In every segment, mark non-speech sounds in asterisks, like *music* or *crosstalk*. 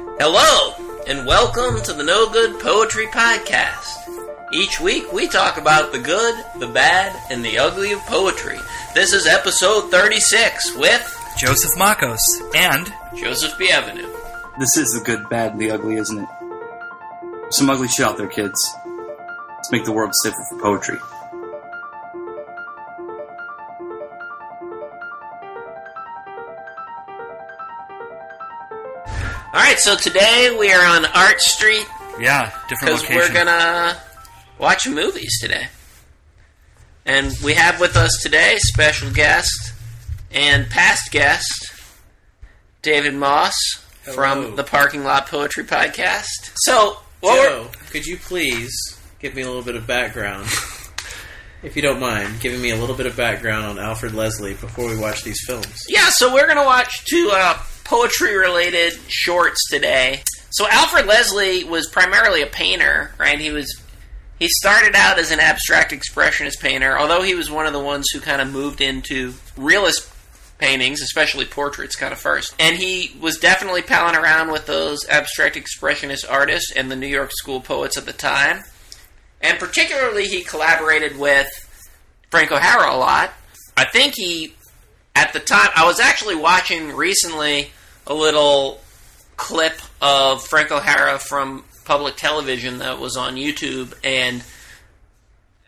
Hello, and welcome to the No Good Poetry Podcast. Each week we talk about the good, the bad, and the ugly of poetry. This is episode 36 with Joseph Makos and Joseph Bienvenu. This is the good, bad, and the ugly, isn't it? Some ugly shit out there, kids. Let's make the world safer for poetry. Alright, so today we are on Art Street yeah, different because we're gonna watch movies today. And we have with us today special guest and past guest David Moss Hello. from the Parking Lot Poetry Podcast. So, what we're- Joe, could you please give me a little bit of background, *laughs* if you don't mind, giving me a little bit of background on Alfred Leslie before we watch these films? Yeah, so we're gonna watch two uh, poetry-related shorts today. So Alfred Leslie was primarily a painter, right? He was he started out as an abstract expressionist painter, although he was one of the ones who kind of moved into realist paintings, especially portraits, kind of first. And he was definitely palling around with those abstract expressionist artists and the New York School poets at the time. And particularly, he collaborated with Frank O'Hara a lot. I think he at the time I was actually watching recently a little clip of Frank O'Hara from public television that was on YouTube and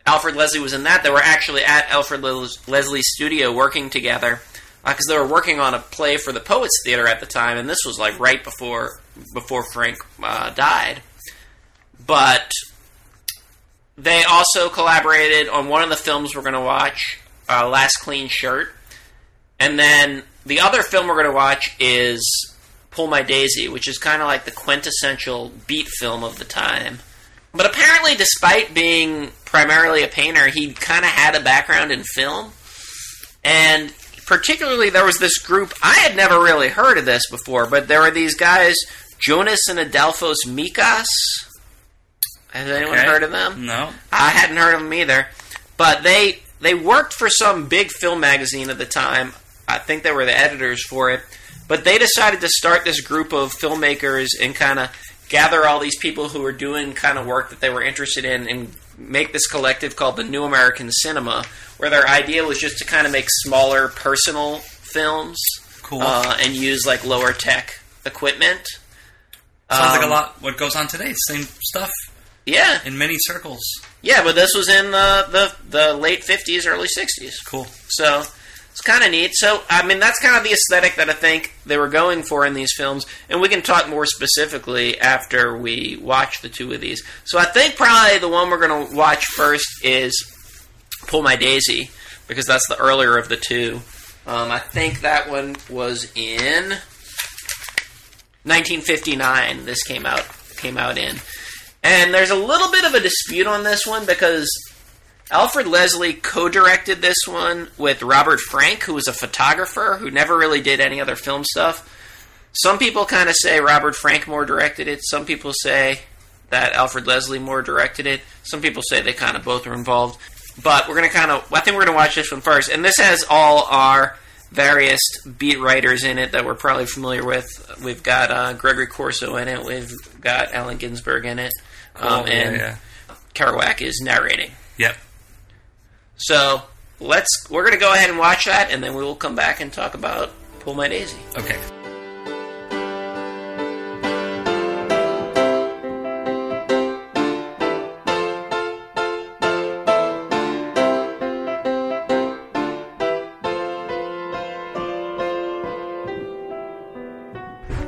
Alfred Leslie was in that. They were actually at Alfred Leslie's studio working together because they were working on a play for the Poets Theater at the time, and this was like right before before Frank uh, died. But they also collaborated on one of the films we're going to watch, uh, Last Clean Shirt. And then the other film we're going to watch is Pull My Daisy, which is kind of like the quintessential beat film of the time. But apparently, despite being primarily a painter, he kind of had a background in film. And particularly, there was this group, I had never really heard of this before, but there were these guys, Jonas and Adolfas Mekas. Has anyone Okay. heard of them? no, I hadn't heard of them either, but they they worked for some big film magazine at the time. I think they were the editors for it. But they decided to start this group of filmmakers and kind of gather all these people who were doing kind of work that they were interested in and make this collective called the New American Cinema, where their idea was just to kind of make smaller personal films cool. uh, and use like lower tech equipment. Sounds like um, a lot. What goes on today? Same stuff Yeah, in many circles. yeah, but this was in the the, the late fifties, early sixties. Cool. So it's kind of neat. So I mean, that's kind of the aesthetic that I think they were going for in these films, and we can talk more specifically after we watch the two of these. So I think probably the one we're going to watch first is "Pull My Daisy" because that's the earlier of the two. Um, I think that one was in 1959. This came out came out in, and there's a little bit of a dispute on this one because Alfred Leslie co-directed this one with Robert Frank, who was a photographer who never really did any other film stuff. Some people kind of say Robert Frank more directed it. Some people say that Alfred Leslie more directed it. Some people say they kind of both were involved. But we're going to kind of, I think we're going to watch this one first. And this has all our various beat writers in it that we're probably familiar with. We've got uh, Gregory Corso in it. We've got Allen Ginsberg in it. Um, yeah, and yeah. Kerouac is narrating. Yep. So let's we're gonna go ahead and watch that, and then we will come back and talk about Pull My Daisy. Okay.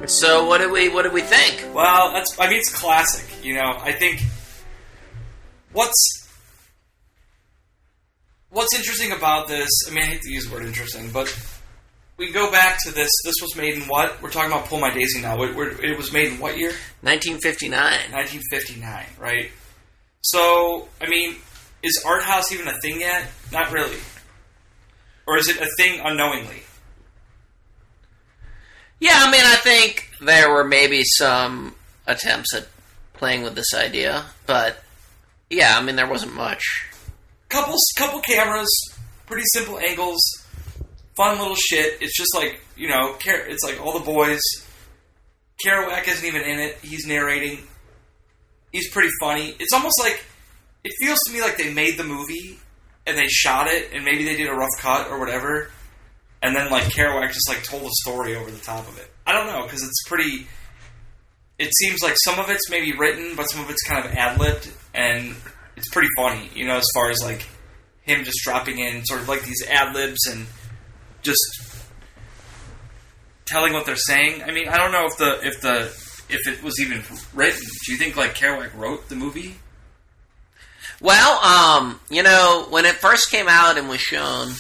So what did we what did we think? Well, that's. I mean, it's classic. You know, I think what's what's interesting about this. I mean, I hate to use the word interesting, but we go back to this. This was made in what? We're talking about "Pull My Daisy" now. It, we're- it was made in what year? 1959. 1959, right? So, I mean, is art house even a thing yet? Not really. Or is it a thing unknowingly? Yeah, I mean, I think there were maybe some attempts at playing with this idea, but yeah, I mean, there wasn't much. Couple couple cameras, pretty simple angles, fun little shit. It's just like you know, it's like all the boys Kerouac isn't even in it. He's narrating. He's pretty funny. It's almost like it feels to me like they made the movie and they shot it, and maybe they did a rough cut or whatever, and then like Kerouac just like told a story over the top of it. I don't know because it's pretty. It seems like some of it's maybe written, but some of it's kind of ad libbed, and it's pretty funny. You know, as far as like him just dropping in sort of like these ad libs and just telling what they're saying. I mean, I don't know if the if the if it was even written. Do you think like Kerouac wrote the movie? Well, um, you know, when it first came out and was shown,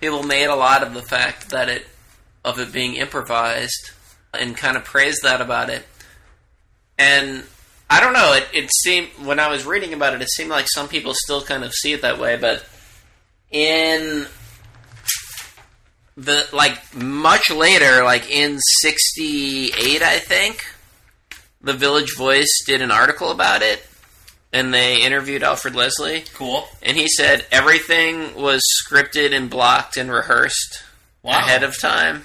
people made a lot of the fact that it of it being improvised and kind of praised that about it. And I don't know, it, it seemed when I was reading about it, it seemed like some people still kind of see it that way, but in the like much later, like in '68, I think, the Village Voice did an article about it, and they interviewed Alfred Leslie, Cool. and he said everything was scripted and blocked and rehearsed Wow. ahead of time,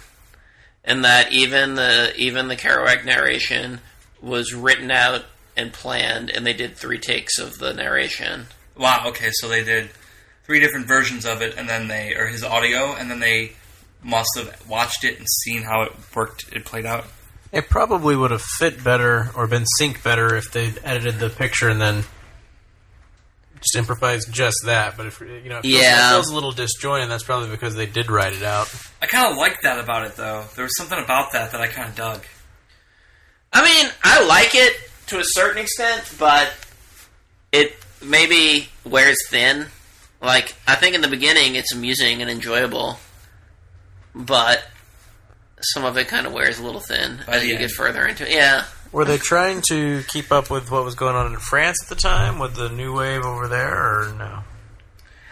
and that even the even the Kerouac narration was written out and planned, and they did three takes of the narration. Wow. Okay, so they did three different versions of it, and then they or his audio, and then they must have watched it and seen how it worked. It played out. It probably would have fit better or been synced better if they'd edited the picture and then just improvised just that. But if you know, if it feels- Yeah. it feels a little disjointed. That's probably because they did write it out. I kind of like that about it, though. There was something about that that I kind of dug. I mean, I like it to a certain extent, but it maybe wears thin. Like, I think in the beginning it's amusing and enjoyable, but some of it kind of wears a little thin By as you end. get further into it. Yeah. Were they trying to keep up with what was going on in France at the time with the new wave over there, or no?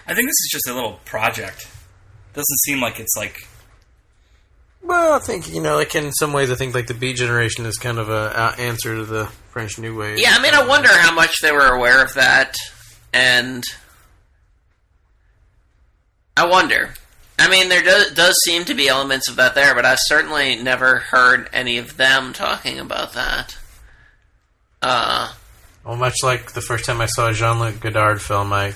I think this is just a little project. Doesn't seem like it's like Well, I think you know, like in some ways, I think like the Beat Generation is kind of a uh, answer to the French New Wave. Yeah, I mean, I wonder how much they were aware of that, and I wonder. I mean, there does, does seem to be elements of that there, but I've certainly never heard any of them talking about that. Uh, Well, much like the first time I saw a Jean-Luc Godard film, I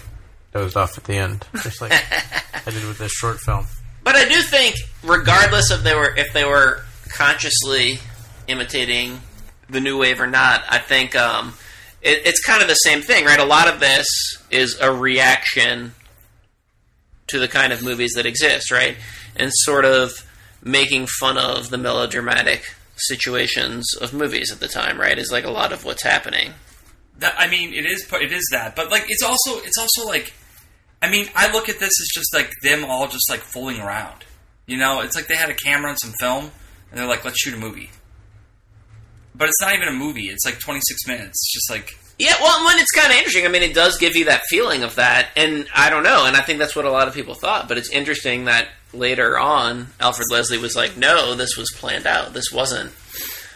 dozed off at the end, just like *laughs* I did with this short film. But I do think, regardless of they were if they were consciously imitating the new wave or not, I think um, it, it's kind of the same thing, right? A lot of this is a reaction to the kind of movies that exist, right? And sort of making fun of the melodramatic situations of movies at the time, right? Is like a lot of what's happening. that. I mean, it is it is that, but like it's also it's also like, I mean, I look at this as just like them all just like fooling around. You know, it's like they had a camera and some film, and they're like, let's shoot a movie. But it's not even a movie. It's like 26 minutes. It's just like Yeah, well, when it's kind of interesting. I mean, it does give you that feeling of that, and I don't know, and I think that's what a lot of people thought. But it's interesting that later on, Alfred Leslie was like, "No, this was planned out. This wasn't."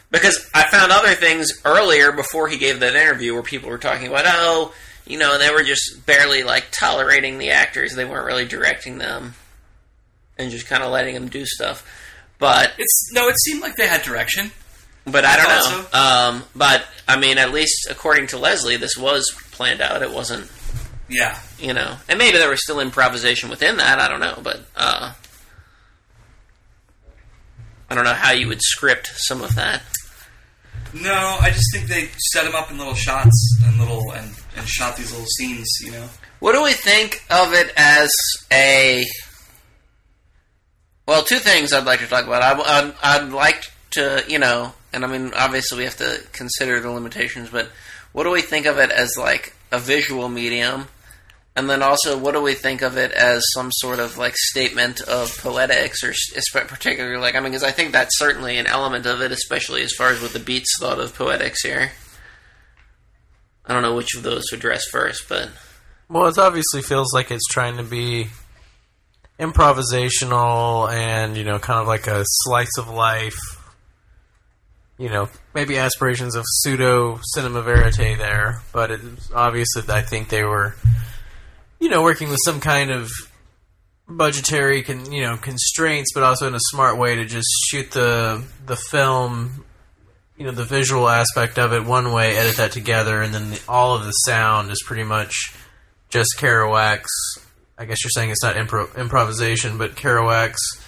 Because I found other things earlier before he gave that interview where people were talking about, oh, you know, they were just barely like tolerating the actors; they weren't really directing them, and just kind of letting them do stuff. But it's no. It seemed like they had direction. but I don't I know. Um, but I mean, at least according to Leslie, this was planned out. It wasn't, Yeah, you know, and maybe there was still improvisation within that. I don't know, but uh, I don't know how you would script some of that. No, I just think they set them up in little shots and little and, and shot these little scenes. You know, What do we think of it as a? Well, two things I'd like to talk about. I, I'd, I'd like to, you know, and I mean, obviously we have to consider the limitations, but what do we think of it as like a visual medium? And then also, what do we think of it as some sort of like statement of poetics, or particularly like I mean, because I think that's certainly an element of it, especially as far as what the Beats thought of poetics here. I don't know which of those to address first, but Well, it obviously feels like it's trying to be improvisational and you know, kind of like a slice of life. You know, maybe aspirations of pseudo cinema verite there, but it's obvious that I think they were, you know, working with some kind of budgetary, con, you know, constraints, but also in a smart way to just shoot the the film you know the visual aspect of it one way, edit that together, and then the, all of the sound is pretty much just Kerouac's. I guess you're saying it's not impro- improvisation, but Kerouac's.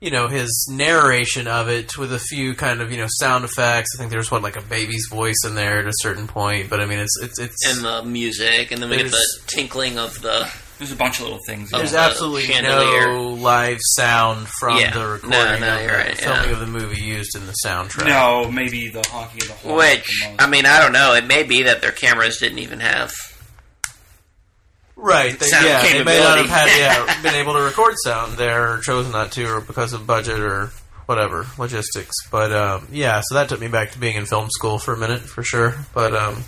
You know his narration of it with a few kind of you know sound effects. I think there's what like a baby's voice in there at a certain point, but I mean it's it's it's And the music, and then we get the tinkling of the. There's a bunch of little things. There's the absolutely chandelier. no live sound from Yeah. the recording no, of the right, filming yeah. of the movie used in the soundtrack. No, maybe the honking of the horn. Which, the. I mean, I don't know. It may be that their cameras didn't even have. Right, they, Sound yeah, they may not have had yeah, *laughs* been able to record sound there, or chosen not to, or because of budget or whatever logistics. But um, yeah, so that took me back to being in film school for a minute, for sure. But um,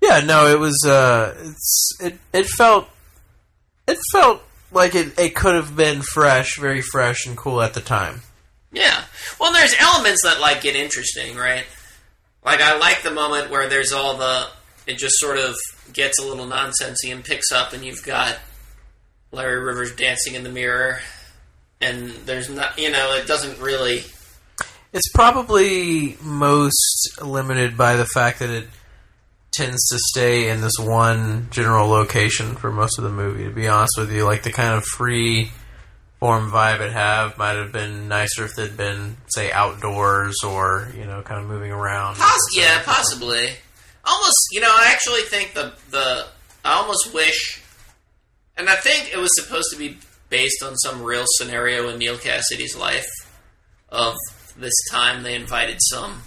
yeah, no, it was uh, it's it it felt it felt like it it could have been fresh, very fresh and cool at the time. Yeah. Well, there's elements that like get interesting, right? Like I like the moment where there's all the it just sort of gets a little nonsensy and picks up, and you've got Larry Rivers dancing in the mirror, and there's not, you know, it doesn't really. It's probably most limited by the fact that it tends to stay in this one general location for most of the movie. To be honest with you, like the kind of free form vibe it have might have been nicer if they'd been, say, outdoors or you know, kind of moving around. Poss- yeah, possibly. Almost, you know, I actually think the the I almost wish, and I think it was supposed to be based on some real scenario in Neal Cassady's life of this time they invited some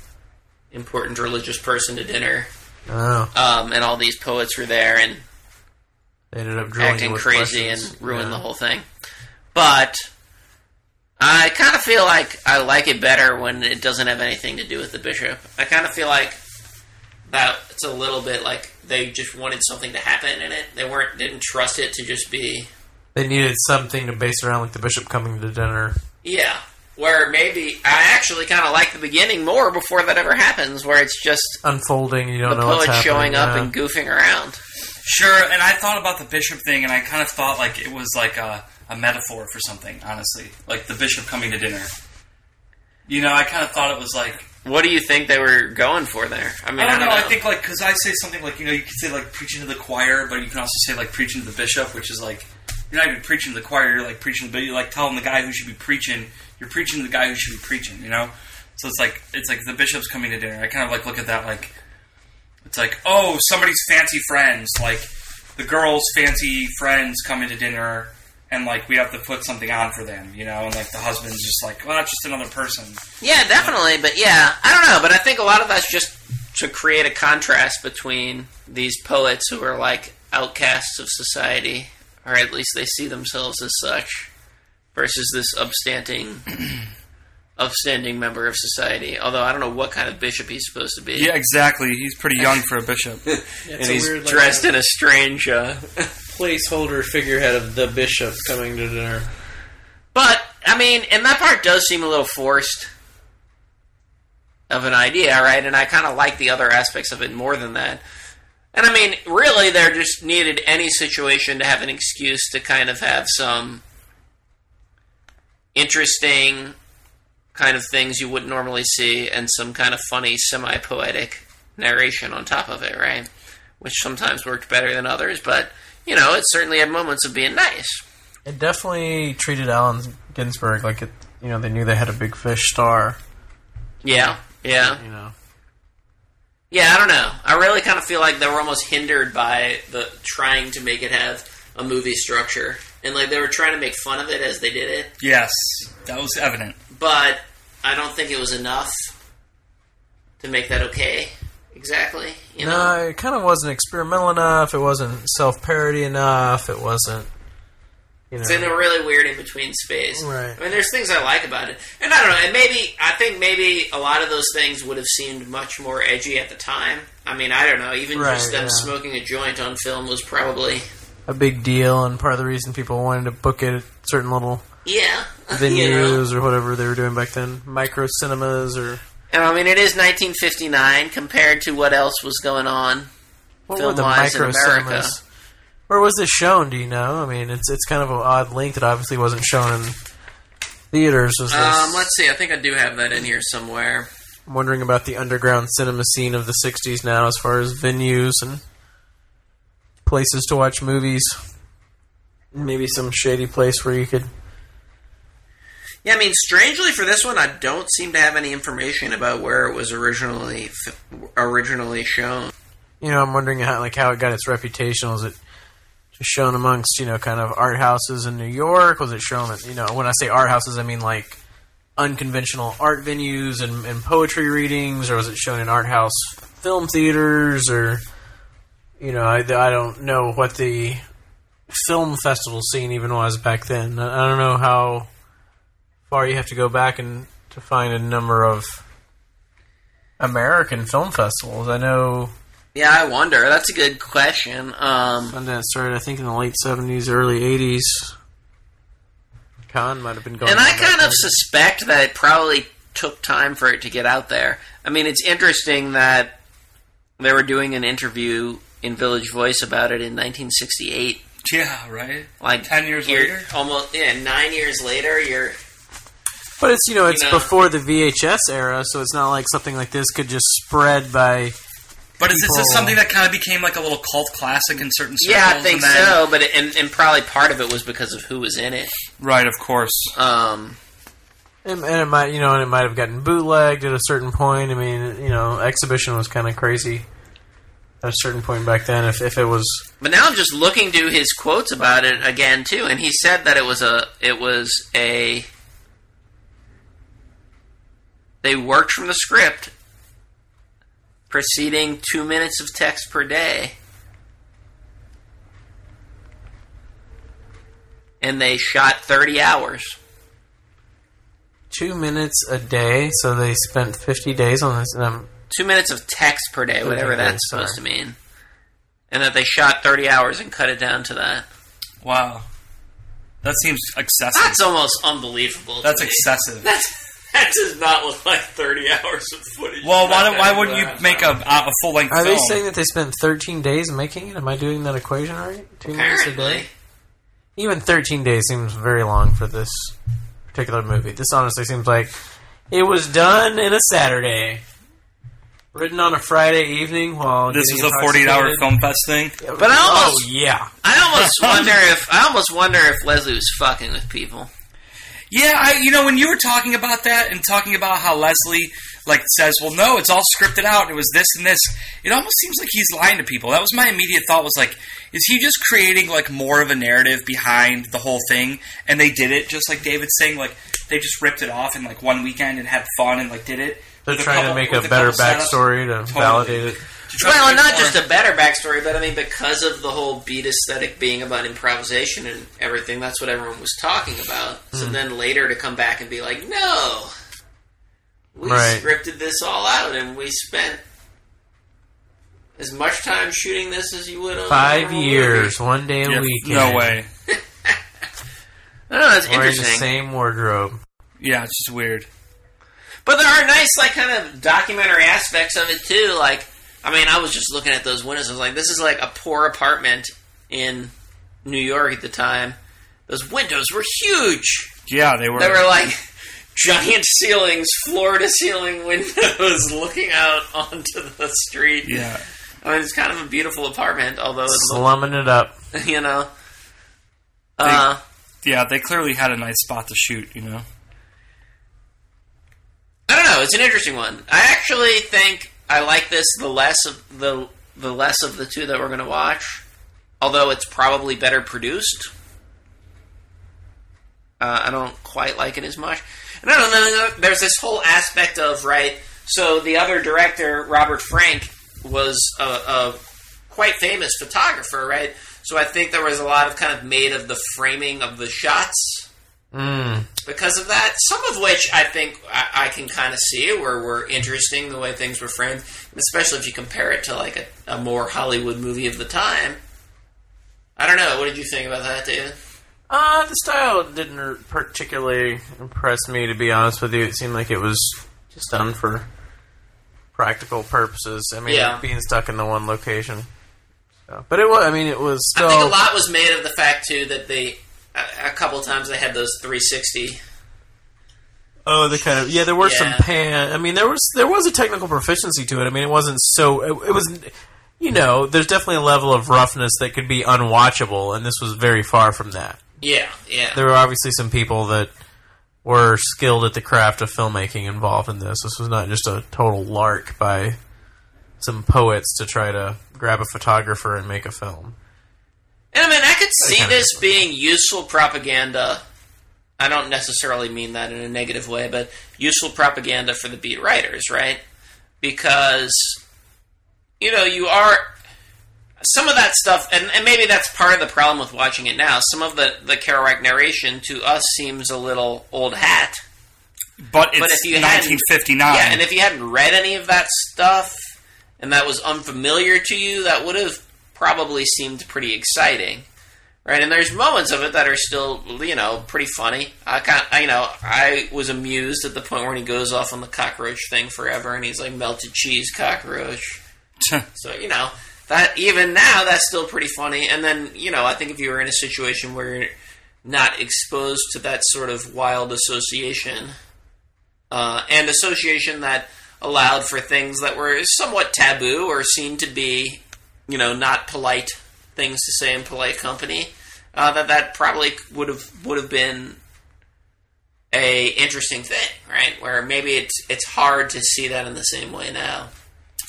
important religious person to dinner, Oh, um, and all these poets were there and they ended up acting with crazy questions. and ruined Yeah. the whole thing. But I kind of feel like I like it better when it doesn't have anything to do with the bishop. I kind of feel like that it's a little bit like they just wanted something to happen in it. They weren't didn't trust it to just be They needed something to base around, like the bishop coming to dinner. yeah. Where maybe I actually kind of like the beginning more before that ever happens, where it's just Unfolding, you don't the know what's poet happening. showing up yeah. and goofing around. Sure, and I thought about the bishop thing, and I kind of thought like it was like a, a metaphor for something. Honestly, like the bishop coming to dinner. You know, I kind of thought it was like What do you think they were going for there? I mean, I don't know. I think like because I say something like you know you could say like preaching to the choir, but you can also say like preaching to the bishop, which is like you're not even preaching to the choir. You're like preaching, but you're like telling the guy who should be preaching. You're preaching to the guy who should be preaching. You know. So it's like it's like the bishop's coming to dinner. I kind of like look at that like it's like oh somebody's fancy friends like the girl's fancy friends coming to dinner. And like we have to put something on for them, you know, and like the husband's just like, well, that's just another person. Yeah, definitely. But yeah, I don't know. But I think a lot of that's just to create a contrast between these poets who are like outcasts of society, or at least they see themselves as such, versus this upstanding, *clears throat* upstanding member of society. Although I don't know what kind of bishop he's supposed to be. Yeah, exactly. He's pretty young for a bishop. *laughs* It's and a he's weird, like, dressed in a strange. Uh, *laughs* placeholder figurehead of the bishop coming to dinner. But I mean, and that part does seem a little forced of an idea, right? And I kind of like the other aspects of it more than that. And I mean, really, there just needed any situation to have an excuse to kind of have some interesting kind of things you wouldn't normally see, and some kind of funny, semi-poetic narration on top of it, right? Which sometimes worked better than others, but you know, it certainly had moments of being nice. It definitely treated Allen Ginsberg like it. You know, they knew they had a big fish star. Yeah, yeah. You know, Yeah, I don't know. I really kind of feel like they were almost hindered by the trying to make it have a movie structure, and like they were trying to make fun of it as they did it, yes, that was evident. but I don't think it was enough to make that okay. Exactly, you know. no, it kind of wasn't experimental enough. It wasn't self parody enough. It wasn't. You know, It's in a really weird in between space. Right. I mean, there's things I like about it, and I don't know. And maybe I think maybe a lot of those things would have seemed much more edgy at the time. I mean, I don't know. Even Right, just them yeah. smoking a joint on film was probably a big deal, and part of the reason people wanted to book it at certain little yeah. *laughs* venues you know? or whatever they were doing back then, micro cinemas or And I mean, it is 1959 compared to what else was going on. what were the in America. cinemas? Where was this shown? Do you know? I mean, it's it's kind of an odd link that obviously wasn't shown in theaters. Was this? Um, let's see. I think I do have that in here somewhere. I'm wondering about the underground cinema scene of the '60s now, as far as venues and places to watch movies. Maybe some shady place where you could. Yeah, I mean, strangely for this one, I don't seem to have any information about where it was originally originally shown. You know, I'm wondering how like how it got its reputation. Was it just shown amongst you know kind of art houses in New York? Was it shown at you know when I say art houses, I mean like unconventional art venues and, and poetry readings, or was it shown in art house film theaters, or you know I, I don't know what the film festival scene even was back then. I don't know how far you have to go back and to find a number of American film festivals. I know Yeah, I wonder. That's a good question. Um, Sundance started, I think, in the late seventies, early eighties. Con might have been going. and I kind then. of suspect that it probably took time for it to get out there. I mean, it's interesting that they were doing an interview in Village Voice about it in 1968. Yeah, right. Like 10 years later? almost yeah, nine years later. You're But it's you know it's know. before the VHS era, so it's not like something like this could just spread by. But is this something that kind of became like a little cult classic in certain circles? yeah, I think and then- so. But it, and, and probably part of it was because of who was in it. Right, of course. Um, And, and it might you know and it might have gotten bootlegged at a certain point. I mean you know exhibition was kind of crazy at a certain point back then. If if it was But now I'm just looking to his quotes about it again too, and he said that it was a it was a they worked from the script, preceding two minutes of text per day, and they shot thirty hours. two minutes a day, so they spent fifty days on this. Um, Two minutes of text per day, whatever Okay, that's supposed sorry. to mean, and that they shot thirty hours and cut it down to that. Wow. That seems excessive. That's almost unbelievable. to That's me. excessive. That's that does not look like thirty hours of footage. Well, why, don't- why wouldn't you make a, a full length are film? they saying that they spent thirteen days making it? Am I doing that equation right? Two minutes a Apparently, day. Even 13 days seems very long for this particular movie. This honestly seems like it was done in a Saturday. Written on a Friday evening while this getting was a 48 hour intoxicated. film fest thing? But I oh yeah, I almost *laughs* wonder if I almost wonder if Leslie was fucking with people. Yeah, I, you know, when you were talking about that and talking about how Leslie like says, "Well, no, it's all scripted out. It was this and this." It almost seems like he's lying to people. That was my immediate thought. Was like, is he just creating like more of a narrative behind the whole thing? And they did it just like David's saying, like they just ripped it off in like one weekend and had fun and like did it. they're trying couple- to make a with better couple setups. backstory to Totally. validate it. To try Well, and not make just a better backstory, but I mean because of the whole beat aesthetic being about improvisation and everything. That's what everyone was talking about. So Hmm. then later to come back and be like, no, we Right. scripted this all out and we spent as much time shooting this as you would on Five years, movie. one day a Yeah, week. no way. *laughs* I don't know. It's Wearing the same wardrobe. Yeah, it's just weird. But there are nice, like, kind of documentary aspects of it too. Like, I mean, I was just looking at those windows. I was like, this is like a poor apartment in New York at the time. Those windows were huge. Yeah, they were. They were like giant ceilings, floor to ceiling *laughs* windows looking out onto the street. yeah. I mean, it's kind of a beautiful apartment, although it's, Slumming it up. *laughs* you know. Uh, Yeah, they clearly had a nice spot to shoot, you know? I don't know. It's an interesting one. I actually think I like this the less of the the less of the two that we're going to watch. Although it's probably better produced, uh, I don't quite like it as much. And I don't know. There's this whole aspect of right. So the other director, Robert Frank, was a, a quite famous photographer, right? So I think there was a lot of kind of made of the framing of the shots Mm. because of that. Some of which I think I, I can kind of see were, were interesting the way things were framed, especially if you compare it to like a, a more Hollywood movie of the time. I don't know. What did you think about that, David? Uh, the style didn't particularly impress me, to be honest with you. It seemed like it was just done for practical purposes. I mean, Yeah. being stuck in the one location. So, but it was. I mean, it was still. I think a lot was made of the fact too that they a, a couple times they had those 360. Oh, the kind of yeah. There were some pan. I mean, there was there was a technical proficiency to it. I mean, it wasn't so. It, it was, you know, there's definitely a level of roughness that could be unwatchable, and this was very far from that. Yeah, yeah. There were obviously some people that were skilled at the craft of filmmaking involved in this. This was not just a total lark by some poets to try to grab a photographer and make a film. And I mean, I could see this being useful propaganda. I don't necessarily mean that in a negative way, but useful propaganda for the beat writers, right? Because, you know, you are. Some of that stuff, and, and maybe that's part of the problem with watching it now. Some of the, the Kerouac narration to us seems a little old hat. But it's But if you hadn't- 1959. Yeah, and if you hadn't read any of that stuff and that was unfamiliar to you, that would have probably seemed pretty exciting, right? And there's moments of it that are still, you know, pretty funny. I kind, I, you know, I was amused at the point where he goes off on the cockroach thing forever, and he's like melted cheese cockroach. So you know that even now that's still pretty funny. And then you know I think if you were in a situation where you're not exposed to that sort of wild association, uh, and association that allowed for things that were somewhat taboo or seemed to be, you know, not polite things to say in polite company, uh, that that probably would have would have been a interesting thing, right? Where maybe it's it's hard to see that in the same way now.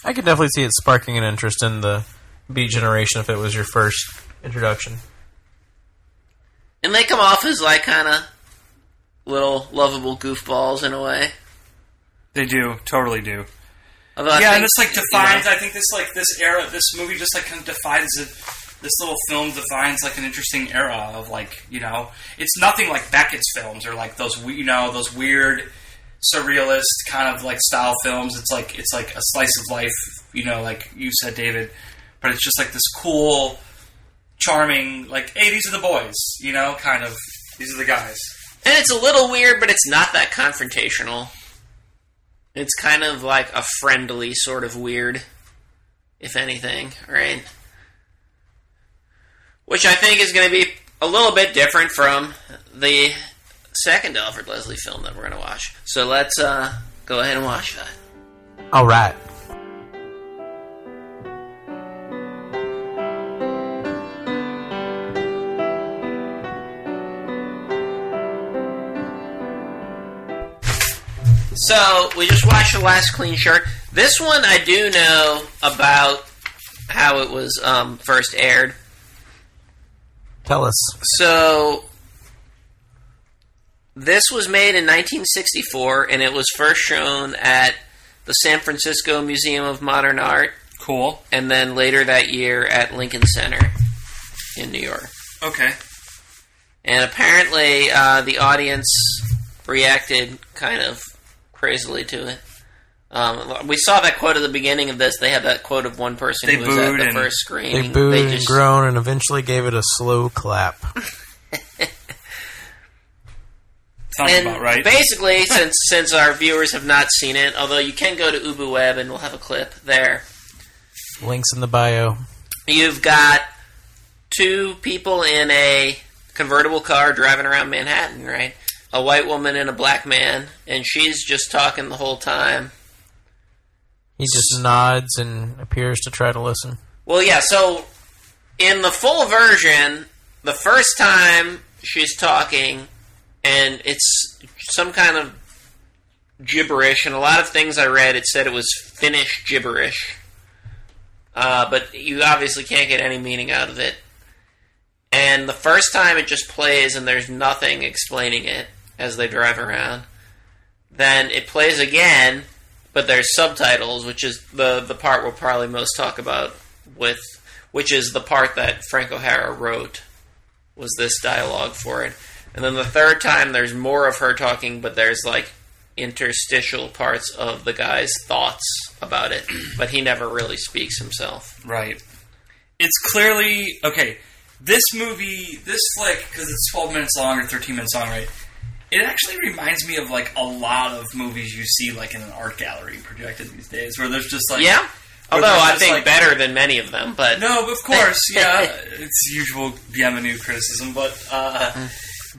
I could definitely see it sparking an interest in the beat generation if it was your first introduction. And they come off as like kind of little lovable goofballs in a way. they do, totally do. Although yeah, think, and this like you defines. know- I think this like this era, this movie just like kind of defines it. This little film defines like an interesting era of like you know, it's nothing like Beckett's films or like those you know those weird surrealist kind of like style films. It's like it's like a slice of life, you know, like you said, David. But it's just like this cool, charming, like hey, these are the boys, you know, kind of. These are the guys. And it's a little weird, but it's not that confrontational. It's kind of like a friendly sort of weird, if anything, right? Which I think is going to be a little bit different from the second Alfred Leslie film that we're going to watch. So let's uh, go ahead and watch that. All right. So we just watched the last clean shirt. This one I do know about how it was um, first aired. Tell us. So this was made in 1964, and it was first shown at the San Francisco Museum of Modern Art, Cool. and then later that year at Lincoln Center in New York. Okay. And apparently, uh, the audience reacted kind of crazily to it. Um, we saw that quote at the beginning of this. They had that quote of one person They who was at booed the and- first screening. They booed and just- groaned and eventually gave it a slow clap. *laughs* Sounds and about right. basically, *laughs* since since our viewers have not seen it, although you can go to Ubu Web and we'll have a clip there. Links in the bio. You've got two people in a convertible car driving around Manhattan, right? A white woman and a black man, and she's just talking the whole time. He just nods and appears to try to listen. Well, yeah, so in the full version, the first time she's talking, and it's some kind of gibberish, and a lot of things I read, it said it was Finnish gibberish. Uh, but you obviously can't get any meaning out of it. And the first time it just plays and there's nothing explaining it as they drive around. Then it plays again, but there's subtitles, which is the the part we'll probably most talk about with, which is the part that Frank O'Hara wrote, was this dialogue for it. And then the third time, there's more of her talking, but there's like interstitial parts of the guy's thoughts about it, *clears throat* but he never really speaks himself. Right. It's clearly okay. This movie, this flick, because it's twelve minutes long or thirteen minutes long, right? It actually reminds me of like a lot of movies you see like in an art gallery projected these days, where there's just like Yeah, although I think like- better than many of them, but No, of course, *laughs* yeah, it's usual Bienvenu criticism, but uh,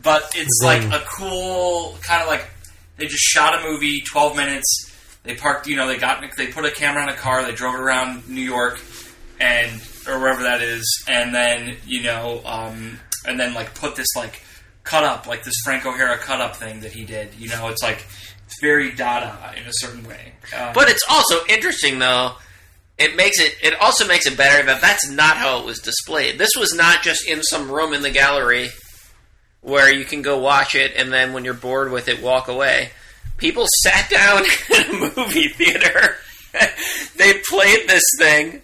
but it's Zing. like a cool kind of like They just shot a movie, twelve minutes. They parked, you know, they got they put a camera in a car, they drove it around New York and or wherever that is, and then you know, um, and then like put this like cut up, like this Frank O'Hara cut up thing that he did. You know, it's like it's very Dada in a certain way. Um, But it's also interesting, though. It makes it. It also makes it better that that's not how it was displayed. This was not just in some room in the gallery where you can go watch it and then when you're bored with it, walk away. People sat *laughs* down in a movie theater. *laughs* they played this thing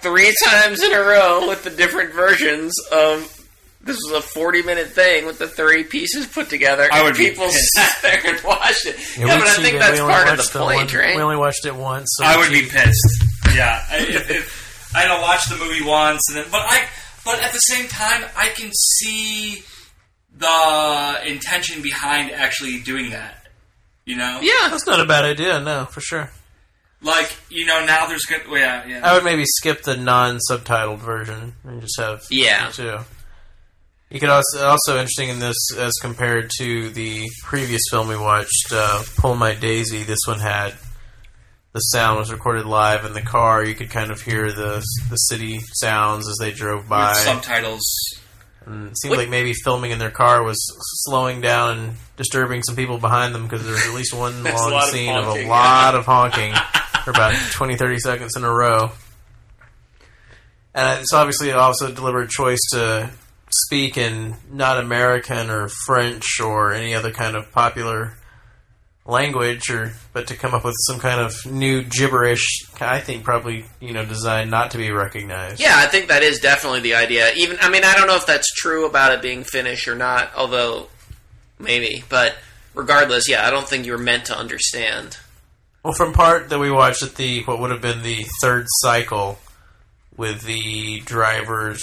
three times in a row with the different versions of. This was a forty-minute thing with the three pieces put together. I and would people pissed. *laughs* sat there and watched it. Yeah, we but I think that's We only part of watched the it point, one- right? We only watched it once. So I we would be pissed. Yeah, I- if, if I had to watch the movie once, and then, but I, but at the same time, I can see the intention behind actually doing that. You know, Yeah, That's not a bad idea. No, for sure. like you know now there's good. Well, yeah, yeah. I would maybe skip the non-subtitled version and just have Yeah. the two. You could also also interesting in this as compared to the previous film we watched, uh, "Pull My Daisy." This one had the sound was recorded live in the car. You could kind of hear the the city sounds as they drove by. with subtitles. And it seemed like maybe filming in their car was slowing down and disturbing some people behind them because there was at least *laughs* one long lot of scene of, a honking. lot of honking *laughs* for about 20, 30 seconds in a row. And it's obviously also a deliberate choice to speak in not American or French or any other kind of popular language or but to come up with some kind of new gibberish I think probably you know designed not to be recognized. Yeah, I think that is definitely the idea. Even I mean, I don't know if that's true about it being Finnish or not, although maybe. But regardless, yeah, I don't think you're meant to understand. Well, from part that we watched at the what would have been the third cycle with the driver's,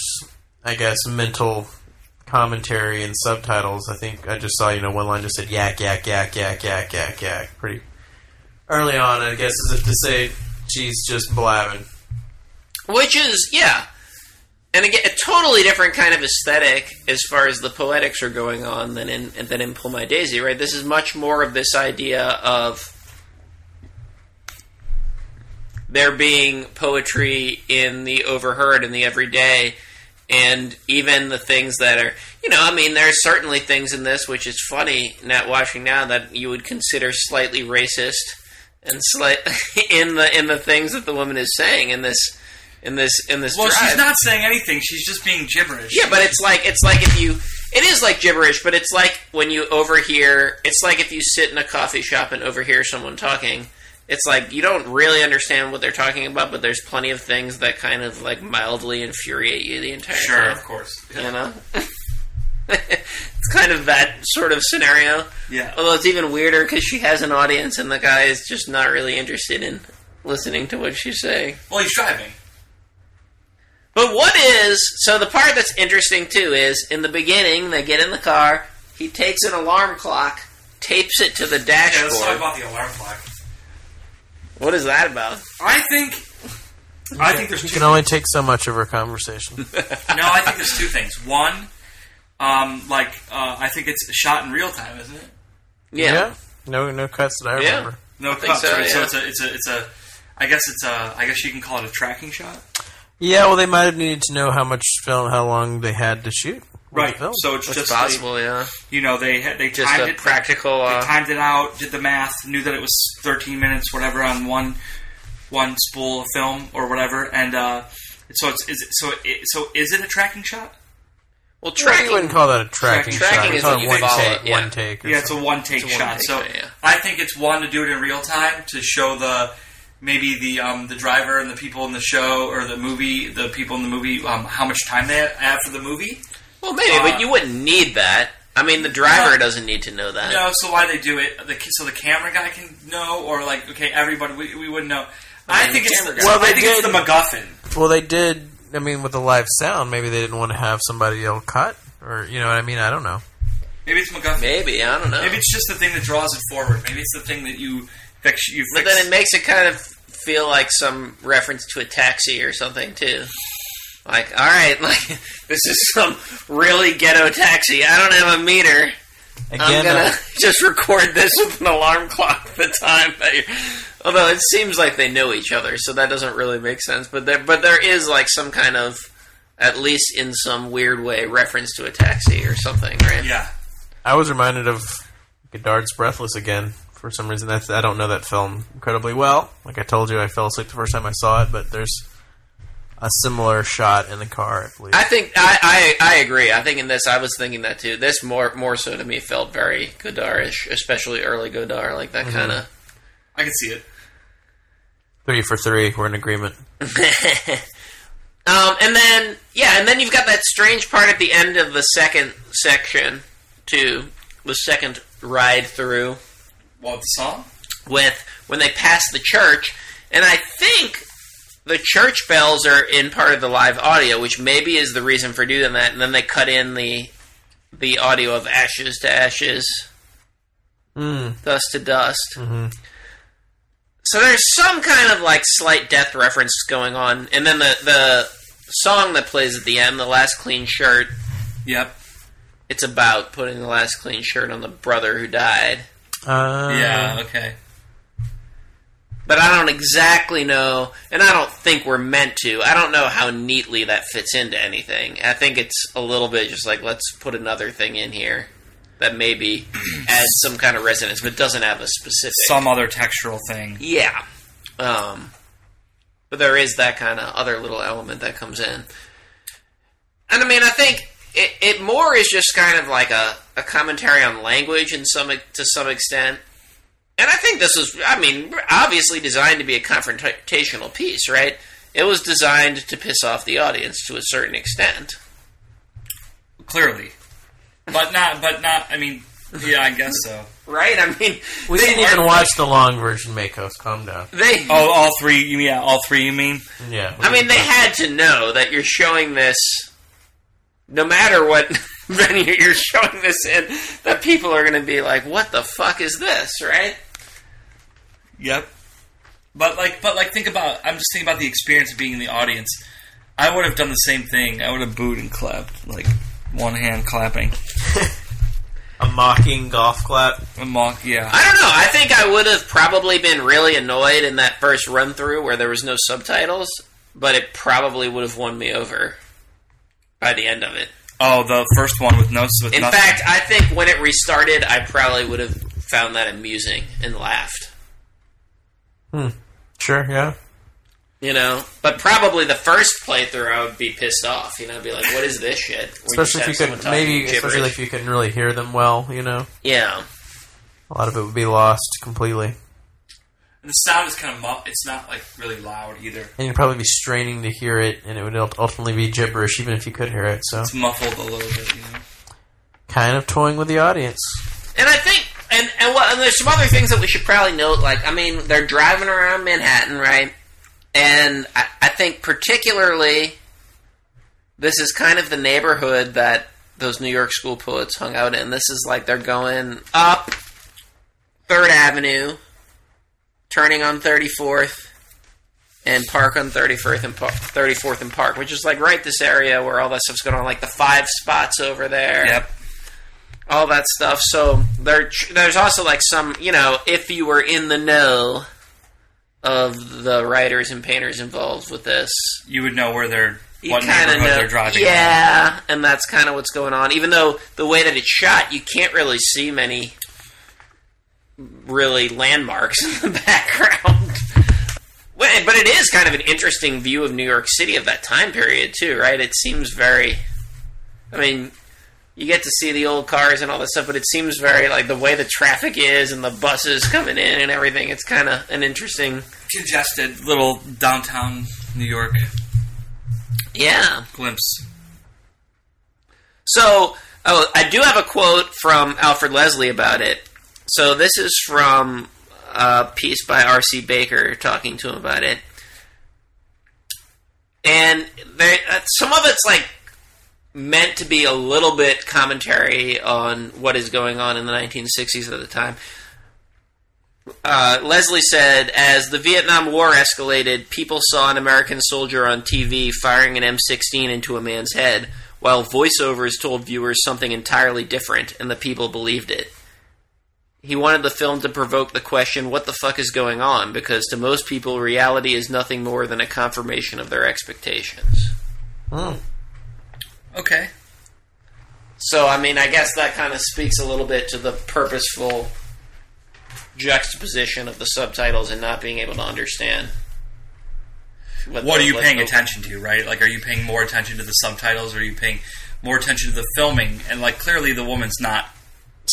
I guess, mental commentary and subtitles. I think I just saw you know one line just said yak yak yak yak yak yak yak pretty early on. I guess as if to say she's just blabbing. Which is, yeah. And again, a totally different kind of aesthetic as far as the poetics are going on than in than in Pull My Daisy, right? This is much more of this idea of there being poetry in the overheard and the everyday, and even the things that are, you know, I mean, there are certainly things in this which is funny. Not watching now that you would consider slightly racist, and slight *laughs* in the in the things that the woman is saying in this in this in this Well, drive. she's not saying anything. She's just being gibberish. Yeah, but it's like it's like if you it is like gibberish, but it's like when you overhear it's like if you sit in a coffee shop and overhear someone talking. It's like you don't really understand what they're talking about, but there's plenty of things that kind of like mildly infuriate you the entire sure, time. Sure, of course. You know? *laughs* it's kind of that sort of scenario. Yeah. Although it's even weirder because she has an audience and the guy is just not really interested in listening to what she's saying. Well, he's driving. But what is so the part that's interesting too is in the beginning they get in the car, he takes an alarm clock, tapes it to the Yeah, let's talk about the alarm clock. What is that about? I think. I think there's You two. can only take so much of her conversation. *laughs* no, I think there's two things. One, um, like uh, I think it's shot in real time, isn't it? Yeah. No, no cuts that I Yeah. remember. No think cuts, so, right? So yeah. it's a, it's a, it's a. I guess it's a. I guess you can call it a tracking shot. Yeah, well, they might have needed to know how much film, how long they had to shoot. With the film. So it's It's just possible, yeah. You know, they they Just timed a it. practical They uh, timed it out, did the math, knew that it was 13 minutes, whatever, on one one spool of film or whatever, and uh, so it's is it, so it, so is it a tracking shot? well Tracking, tracking wouldn't call that a tracking, Tracking shot. We is call what it you one take, it, yeah. one take. Or Yeah, it's a one take It's a one shot. take so yeah. I think it's one to do it in real time to show the maybe the um, the driver and the people in the show or the movie, the people in the movie, um, how much time they have for the movie. Well maybe, Uh, but you wouldn't need that. I mean the driver No. doesn't need to know that. No, so why they do it? The, so the camera guy can know, or like okay, everybody we, we wouldn't know. I, mean, think the it's camera the, guy. Well, I they think it's did- the MacGuffin. Well, they did. I mean, with the live sound, maybe they didn't want to have somebody yell cut, or you know what I mean. I don't know. Maybe it's MacGuffin. Maybe, I don't know. Maybe it's just the thing that draws it forward. Maybe it's the thing that you fix. You But then it makes it kind of feel like some reference to a taxi or something too. Like, all right, *laughs* like this is some really ghetto taxi. I don't have a meter. Again, I'm gonna uh, *laughs* just record this with an alarm clock the time Although it seems like they know each other, so that doesn't really make sense. But there, but there is like some kind of, at least in some weird way, reference to a taxi or something, right? Yeah. I was reminded of Godard's Breathless again for some reason. That's I don't know that film incredibly well. Like I told you, I fell asleep the first time I saw it, but there's a similar shot in the car. I believe. I think I, I I agree. I think in this, I was thinking that too. This more more so to me felt very Godarish, especially early Godard, like that kind of. I can see it. three for three. We're in agreement. *laughs* Um, and then yeah, and then you've got that strange part at the end of the second section, too, the second ride through What the song? with when they pass the church, and I think the church bells are in part of the live audio, which maybe is the reason for doing that. And then they cut in the the audio of ashes to ashes, Mm. dust to dust. Mhm. So there's some kind of like slight death reference going on, and then the the song that plays at the end, the last clean shirt. Yep. It's about putting the last clean shirt on the brother who died. Uh, yeah. Okay. But I don't exactly know, and I don't think we're meant to. I don't know how neatly that fits into anything. I think it's a little bit just like let's put another thing in here that maybe *clears throat* adds some kind of resonance, but doesn't have a specific. Some other textural thing. Yeah. Um, but there is that kind of other little element that comes in. And I mean, I think it, it more is just kind of like a, a commentary on language in some to some extent. And I think this was, I mean, obviously designed to be a confrontational piece, right? It was designed to piss off the audience to a certain extent. Clearly. But not. But not. I mean. Yeah. I guess so. *laughs* Right? I mean, We they, didn't even watch the long version, Makos. Calm down. they Oh, all three. You mean yeah, all three? You mean? Yeah. I mean, they had to know that you're showing this, no matter what *laughs* venue you're showing this in, that people are going to be like, "What the fuck is this?" Right? Yep. But like, but like, think about. I'm just thinking about the experience of being in the audience. I would have done the same thing. I would have booed and clapped, like one hand clapping. *laughs* a mocking golf clap. A mock, yeah. I don't know. I think I would have probably been really annoyed in that first run through where there was no subtitles, but it probably would have won me over by the end of it. Oh, the first one with no. with In nothing. fact, I think when it restarted, I probably would have found that amusing and laughed. Hmm. Sure. Yeah. You know, but probably the first playthrough, I would be pissed off. You know, I'd be like, "What is this shit?" Where Especially if you just have someone could talking maybe, especially if you couldn't really hear them well. You know, yeah, a lot of it would be lost completely, And the sound is kind of mu- it's not like really loud either. and you'd probably be straining to hear it, and it would ultimately be gibberish, even if you could hear it. So, It's muffled a little bit, you know. kind of toying with the audience. and I think, and and, what, and there's some other things that we should probably note. Like, I mean, they're driving around Manhattan, right? And I, I think particularly, this is kind of the neighborhood that those New York school poets hung out in. This is like they're going up Third Avenue, turning on 34th, and park on 31st and Par- 34th and Park, which is like right this area where all that stuff's going on, like the five spots over there Yep. all that stuff. So there, there's also like some, you know, if you were in the know of the writers and painters involved with this, You would know where they're you what kind of neighborhood know, they're driving. yeah, and that's kind of what's going on. Even though the way that it's shot, you can't really see many really landmarks *laughs* in the background. But it is kind of an interesting view of New York City of that time period too, right? It seems very. I mean, you get to see the old cars and all this stuff, but it seems very like the way the traffic is and the buses coming in and everything. It's kind of an interesting. Congested little downtown New York Yeah. glimpse. So, oh, I do have a quote from Alfred Leslie about it. So this is from a piece by R.C. Baker talking to him about it, and there, uh, some of it's like meant to be a little bit commentary on what is going on in the 1960s at the time. Uh, Leslie said, as the Vietnam War escalated, people saw an American soldier on TV firing an M16 into a man's head. while voiceovers told viewers something entirely different, and the people believed it. He wanted the film to provoke the question, what the fuck is going on? Because to most people, reality is nothing more than a confirmation of their expectations. Okay. So, I mean, I guess that kind of speaks a little bit to the purposeful juxtaposition of the subtitles and not being able to understand. What the- are you what paying the- attention to, right? Like, are you paying more attention to the subtitles, or are you paying more attention to the filming? And like, clearly, the woman's not.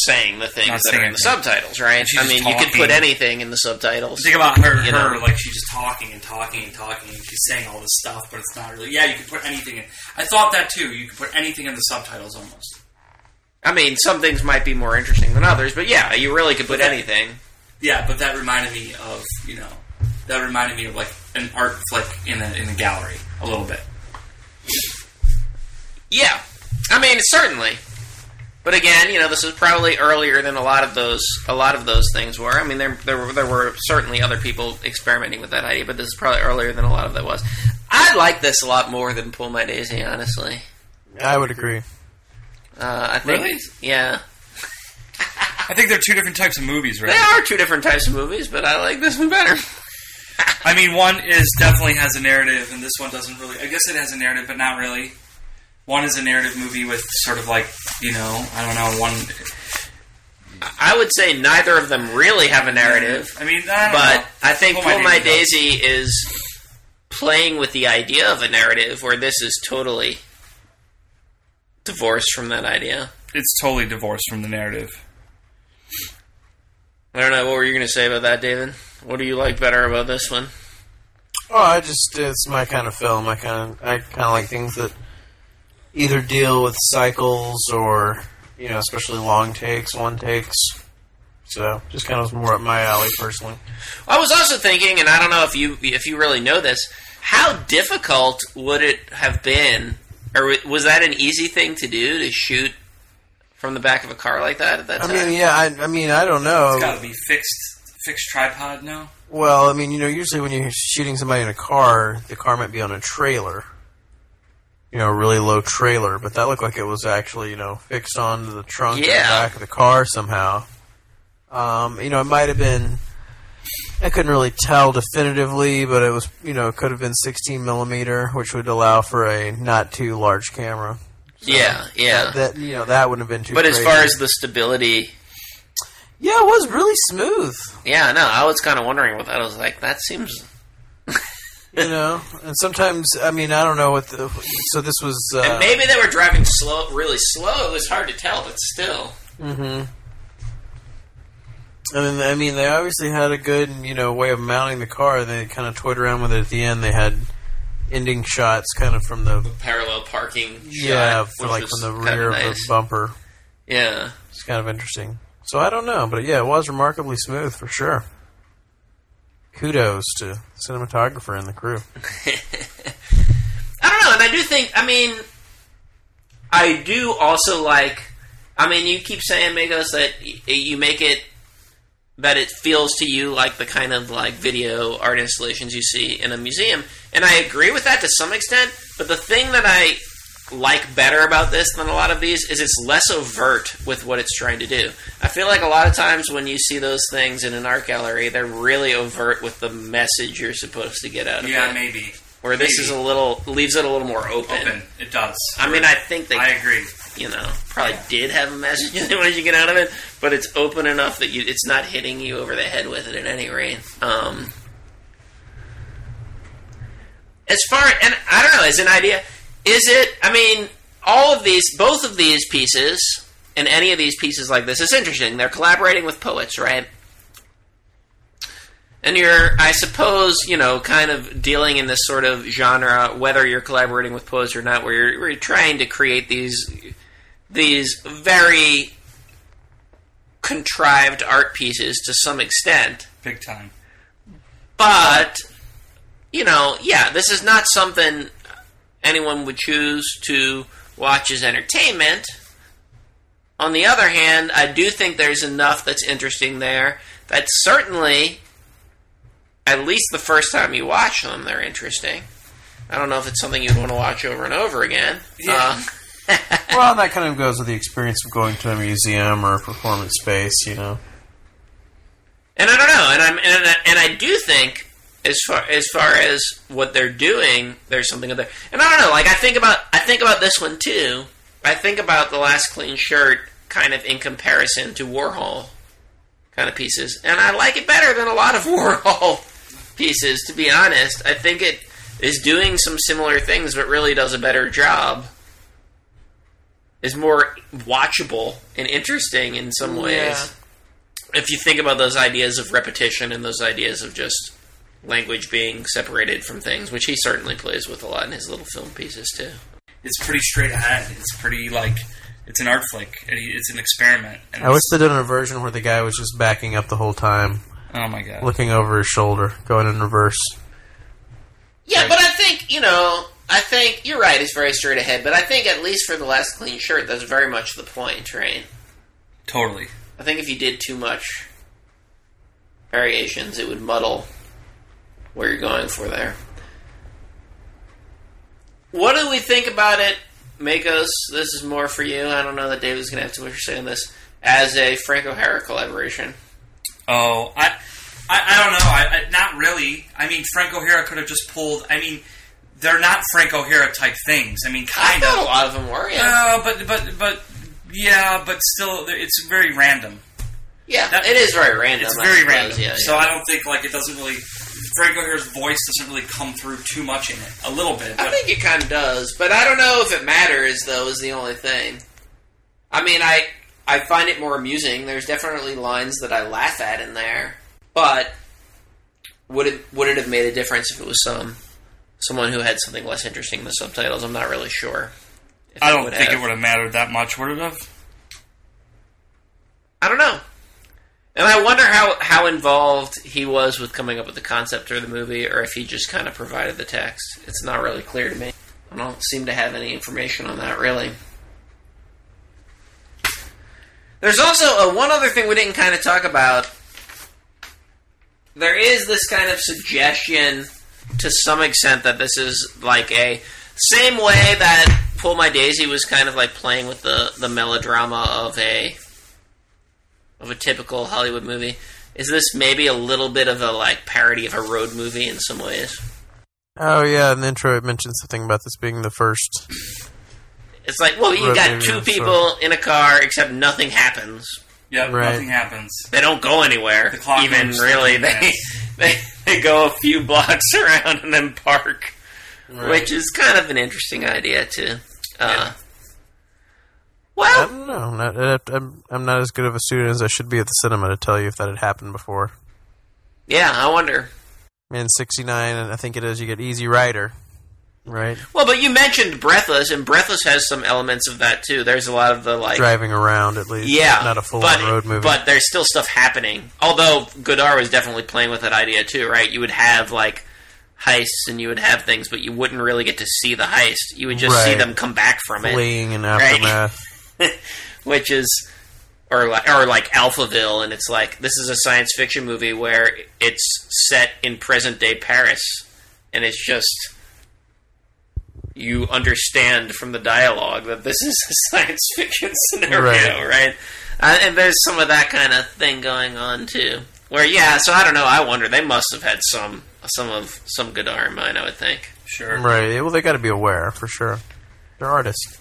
Saying the things Not that are in the anything. subtitles, right? She's I just mean, you could talking. put anything in the subtitles. Think about her, You her know. like she's just talking and talking and talking, and she's saying all this stuff, but it's not really. Yeah, you could put anything in. I thought that too. You could put anything in the subtitles almost. I mean, some things might be more interesting than others, but yeah, you really could put anything. Yeah, but that reminded me of you know, that reminded me of like an art flick in a in a gallery a little bit. Yeah, I mean, certainly. But again, you know, this is probably earlier than a lot of those a lot of those things were. I mean, there there were, there were certainly other people experimenting with that idea, but this is probably earlier than a lot of that was. I like this a lot more than Pull My Daisy, honestly. I would agree. Uh, I think, Really? yeah, I think they're two different types of movies, right? they are two different types of movies, but I like this one better. *laughs* I mean, one is definitely has a narrative, and this one doesn't really. I guess it has a narrative, but not really. One is a narrative movie with sort of like you know, I don't know, one. I would say neither of them really have a narrative. I mean, I don't but know. I think Pull Pull My My Daisy Daisy is playing with the idea of a narrative, where this is totally divorced from that idea. it's totally divorced from the narrative. I don't know. What were you going to say about that, David? What do you like better about this one? Oh, I just it's my kind of film. I kind of I kind of like things that either deal with cycles or you know, especially long takes, one takes. So just kind of more up my alley personally. I was also thinking, and I don't know if you if you really know this, how difficult would it have been, or was that an easy thing to do to shoot from the back of a car like that at that time? I time? mean, yeah, I, I mean, I don't know. It's got to be fixed, fixed tripod. now. Well, I mean, you know, usually when you're shooting somebody in a car, the car might be on a trailer. You know, really low trailer, but that looked like it was actually, you know, fixed onto the trunk of the back of the car somehow. Um, you know, it might have been. I couldn't really tell definitively, but it was, you know, it could have been 16 millimeter, which would allow for a not too large camera. yeah, yeah. That you know, that wouldn't have been too. but as far as the stability, yeah, it was really smooth. yeah, no, I was kind of wondering what that I was like. That seems You know, and sometimes I mean I don't know what the so this was. Uh, And maybe they were driving slow, really slow. It was hard to tell, but still. Mm-hmm. And then, I mean, they obviously had a good, you know, way of mounting the car. They kind of toyed around with it at the end. They had ending shots, kind of from the Parallel parking. yeah, shot, for like from the rear of the bumper. Yeah. It's kind of interesting. So I don't know, but yeah, it was remarkably smooth for sure. Kudos to cinematographer and the crew. *laughs* I don't know, and I do think. I mean, I do also like. I mean, you keep saying, Migos, that y- you make it that it feels to you like the kind of like video art installations you see in a museum, and I agree with that to some extent. But the thing that I like better about this than a lot of these is it's less overt with what it's trying to do. I feel like a lot of times when you see those things in an art gallery, they're really overt with the message you're supposed to get out of yeah, it. Yeah, maybe. Where this is a little leaves it a little more open. Open. It does. I mean, I think they, I agree. you know, probably did have a message *laughs* they wanted you to get out of it, but it's open enough that you, it's not hitting you over the head with it at any rate. Um, as far, and I don't know, as an idea, is it? I mean, all of these, both of these pieces, and any of these pieces like this, is interesting. They're collaborating with poets, right? And you're, I suppose, you know, kind of dealing in this sort of genre, whether you're collaborating with poets or not, where you're, where you're trying to create these these very contrived art pieces to some extent. Big time. But, you know, yeah, this is not something anyone would choose to watch as entertainment. On the other hand, I do think there's enough that's interesting there that certainly, at least the first time you watch them, they're interesting. I don't know if it's something you'd want to watch over and over again. Yeah. Uh, *laughs* well, that kind of goes with the experience of going to a museum or a performance space, you know. And I don't know, and I'm and I, and I do think as far as far as what they're doing, there's something there. And I don't know, like I think about I think about this one too. I think about the last clean shirt kind of in comparison to Warhol kind of pieces, and I like it better than a lot of *laughs* Warhol pieces. To be honest, I think it is doing some similar things, but really does a better job. Is more watchable and interesting in some ways Yeah. if you think about those ideas of repetition and those ideas of just language being separated from things, which he certainly plays with a lot in his little film pieces too. It's pretty straight ahead. It's pretty like it's an art flick. It's an experiment. And I wish they'd done a version where the guy was just backing up the whole time, Oh my god. looking over his shoulder, going in reverse. Yeah, but I think you know, I think you're right. It's very straight ahead, but I think at least for the last clean shirt, that's very much the point, right? Totally. I think if you did too much variations, it would muddle where you're going for there. What do we think about it? Makos, this is more for you. I don't know that David's going to have too much to say on this. As a Frank O'Hara collaboration. Oh, I, I, I don't know. I, I, not really. I mean, Frank O'Hara could have just pulled. I mean, they're not Frank O'Hara type things. I mean, I kind thought a lot of them were, yeah. No, but but but yeah, but still, it's very random. yeah, that- it is very random. It's I very suppose, random. Yeah, So yeah. I don't think like it doesn't really. Frank O'Hara's voice doesn't really come through too much in it. A little bit, I think it kind of does, but I don't know if it matters. Though is the only thing. I mean, I I find it more amusing. There's definitely lines that I laugh at in there, but would it would it have made a difference if it was some someone who had something less interesting in the subtitles? I'm not really sure. I don't think have. it would have mattered that much. Would it have? I don't know. And I wonder how, how involved he was with coming up with the concept or the movie, or if he just kind of provided the text. It's not really clear to me. I don't seem to have any information on that, really. There's also uh, one other thing we didn't kind of talk about. There is this kind of suggestion, to some extent, that this is like a same way that Pull My Daisy was kind of like playing with the, the melodrama of a of a typical Hollywood movie. Is this maybe a little bit of a like parody of a road movie in some ways? Oh yeah, in the intro it mentions something about this being the first. It's like, well, you got two of people in a car, except nothing happens. Yep. Right. Nothing happens. They don't go anywhere. The clock even really. *laughs* They, they they go a few *laughs* blocks around and then park, Right. which is kind of an interesting idea too. Uh, I Well, don't know. I'm not, uh, I'm, I'm not as good of a student as I should be at the cinema to tell you if that had happened before. yeah, I wonder. In '69, and I think it is, you get Easy Rider, right? Well, but you mentioned Breathless, and Breathless has some elements of that too. There's a lot of the like Driving around at least. Yeah, not a full but, road movie. But there's still stuff happening. Although Godard was definitely playing with that idea too, right? You would have like heists and you would have things, but you wouldn't really get to see the heist. You would just see them come back from it, fleeing and aftermath. *laughs* which is or like or like Alphaville, and it's like this is a science fiction movie where it's set in present day Paris, and it's just. You understand from the dialogue that this is a *laughs* science fiction scenario, Right. right? Uh, and there's some of that kind of thing going on too. Where yeah, so I don't know. I wonder they must have had some some of some Godard in mind. I would think. Sure. Right. Well, they got to be aware for sure. They're artists.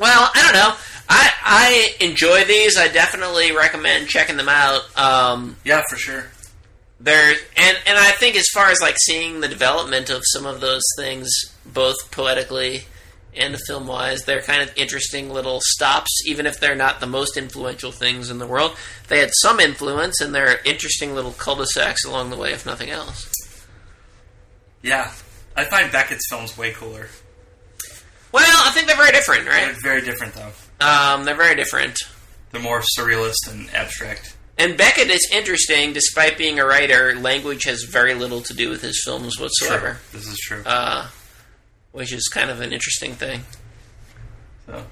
Well, I don't know. I I enjoy these. I definitely recommend checking them out. Um, Yeah, for sure. there and and I think as far as like seeing the development of some of those things, both poetically and film wise, they're kind of interesting little stops. Even if they're not the most influential things in the world, they had some influence, and they're interesting little cul-de-sacs along the way, if nothing else. Yeah, I find Beckett's films way cooler. Well, I think they're very different, right? They're very different though. Um, they're very different. They're more surrealist and abstract. And Beckett is interesting, despite being a writer. Language has very little to do with his films whatsoever, This is true. uh, which is kind of an interesting thing. So,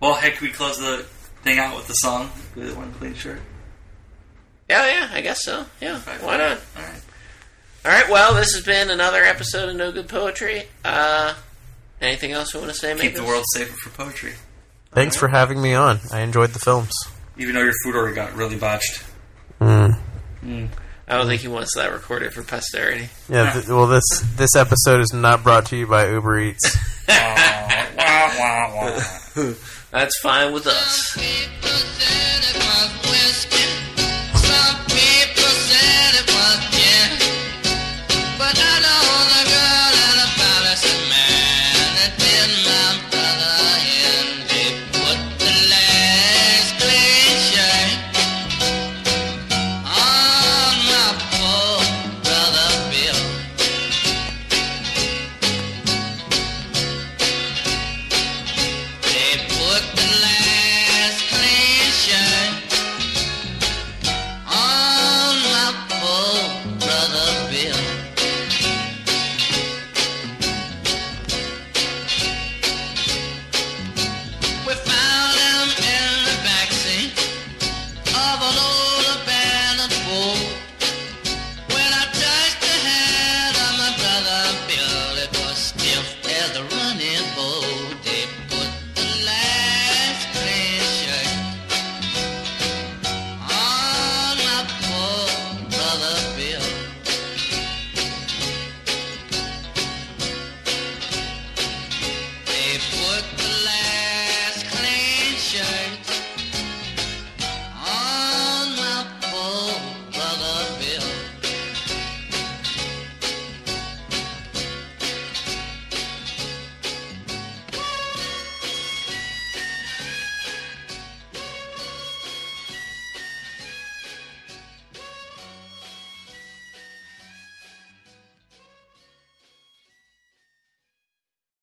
well, hey, can we close the thing out with the song? With one clean shirt. Yeah, yeah, I guess so. Yeah, why not? All right. All right, well, this has been another episode of No Good Poetry. Uh, Anything else you want to say? Keep the world safer for poetry. Thanks for having me on. I enjoyed the films. Even though your food order got really botched. Mm. I don't think he wants that recorded for posterity. Yeah. Th- well, this this episode is not brought to you by Uber Eats. *laughs* That's fine with us. Baby,